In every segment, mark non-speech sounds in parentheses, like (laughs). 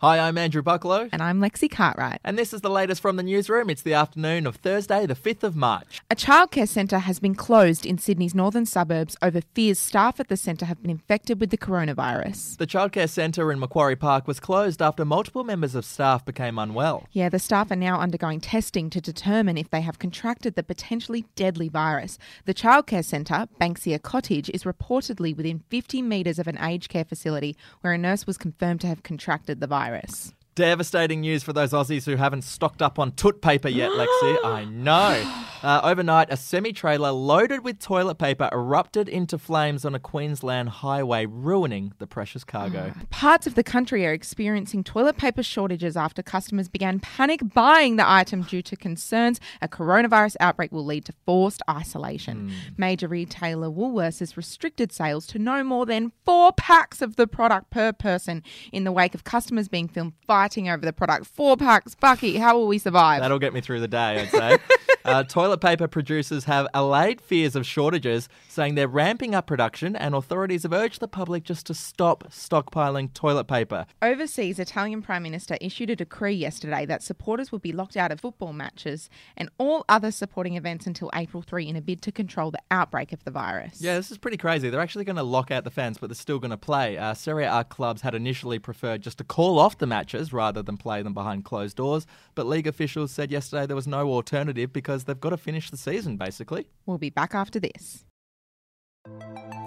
Hi, I'm Andrew Bucklow. And I'm Lexi Cartwright. And this is the latest from the newsroom. It's the afternoon of Thursday, the 5th of March. A childcare centre has been closed in Sydney's northern suburbs over fears staff at the centre have been infected with the coronavirus. The childcare centre in Macquarie Park was closed after multiple members of staff became unwell. Yeah, the staff are now undergoing testing to determine if they have contracted the potentially deadly virus. The childcare centre, Banksia Cottage, is reportedly within 50 metres of an aged care facility where a nurse was confirmed to have contracted the virus virus. Devastating news for those Aussies who haven't stocked up on toot paper yet, Lexi. (gasps) I know. Uh, overnight, a semi trailer loaded with toilet paper erupted into flames on a Queensland highway, ruining the precious cargo. Parts of the country are experiencing toilet paper shortages after customers began panic buying the item due to concerns a coronavirus outbreak will lead to forced isolation. Mm. Major retailer Woolworths has restricted sales to no more than four packs of the product per person in the wake of customers being filmed fighting over the product. Four packs, Bucky, how will we survive? That'll get me through the day, I'd say. (laughs) uh, toilet paper producers have allayed fears of shortages, saying they're ramping up production, and authorities have urged the public just to stop stockpiling toilet paper. Overseas, Italian Prime Minister issued a decree yesterday that supporters will be locked out of football matches and all other supporting events until April 3 in a bid to control the outbreak of the virus. Yeah, this is pretty crazy. They're actually going to lock out the fans, but they're still going to play. Uh, Serie A clubs had initially preferred just to call off the matches rather than play them behind closed doors, but league officials said yesterday there was no alternative because they've got to finish the season, basically. We'll be back after this.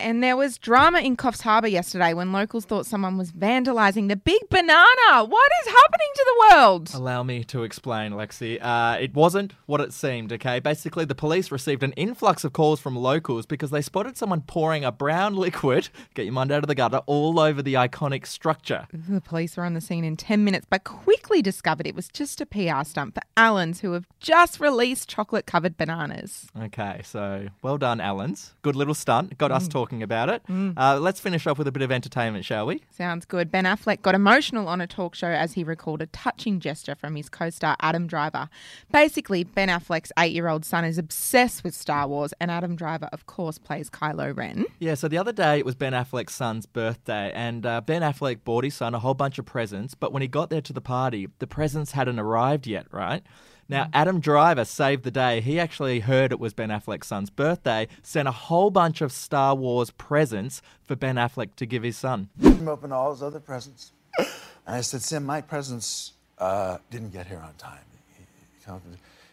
And there was drama in Coffs Harbour yesterday when locals thought someone was vandalising the big banana. What is happening to the world? Allow me to explain, Lexi. Uh, it wasn't what it seemed, okay? Basically, the police received an influx of calls from locals because they spotted someone pouring a brown (laughs) liquid, get your mind out of the gutter, all over the iconic structure. The police were on the scene in 10 minutes, but quickly discovered it was just a PR stunt for Allens, who have just released chocolate covered bananas. Okay, so well done, Allens. Good little stunt. Got mm. us talking talking about it. Mm. Uh, let's finish off with a bit of entertainment, shall we? Sounds good. Ben Affleck got emotional on a talk show as he recalled a touching gesture from his co star Adam Driver. Basically, Ben Affleck's eight year old son is obsessed with Star Wars, and Adam Driver, of course, plays Kylo Ren. Yeah, so the other day it was Ben Affleck's son's birthday, and uh, Ben Affleck bought his son a whole bunch of presents, but when he got there to the party, the presents hadn't arrived yet, right? Now, mm. Adam Driver saved the day. He actually heard it was Ben Affleck's son's birthday, sent a whole bunch of Star Wars presents for Ben Affleck to give his son. Open all his other presents. And I said, Sam, my presents uh, didn't get here on time. He, he,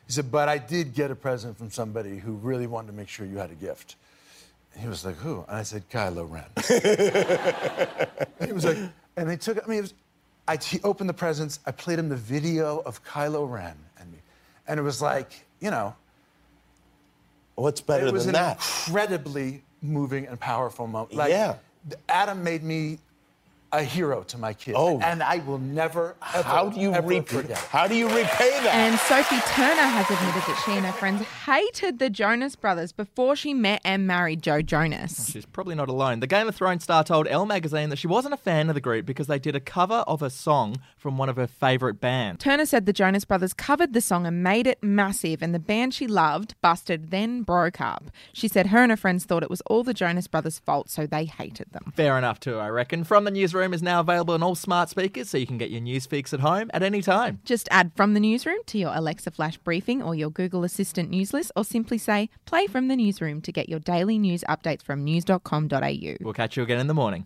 he said, but I did get a present from somebody who really wanted to make sure you had a gift. He was like, who? And I said, Kylo Ren. (laughs) he was like, and they took, I mean, it was, I, he opened the presents. I played him the video of Kylo Ren and it was like, you know. What's better than that? It was an incredibly moving and powerful moment. Like, yeah. Adam made me a hero to my kids. Oh. And I will never, ever, how do you ever re- forget. How do you repay that? And Sophie Turner has admitted that she and her friends hated the Jonas brothers before she met and married Joe Jonas. She's probably not alone. The Game of Thrones star told Elle magazine that she wasn't a fan of the group because they did a cover of a song from one of her favourite bands. Turner said the Jonas brothers covered the song and made it massive, and the band she loved, Busted, then broke up. She said her and her friends thought it was all the Jonas brothers' fault, so they hated them. Fair enough, too, I reckon. From the newsroom is now available on all smart speakers, so you can get your news fix at home at any time. Just add from the newsroom to your Alexa Flash briefing or your Google Assistant news list, or simply say play from the newsroom to get your daily news updates from news.com.au. We'll catch you again in the morning.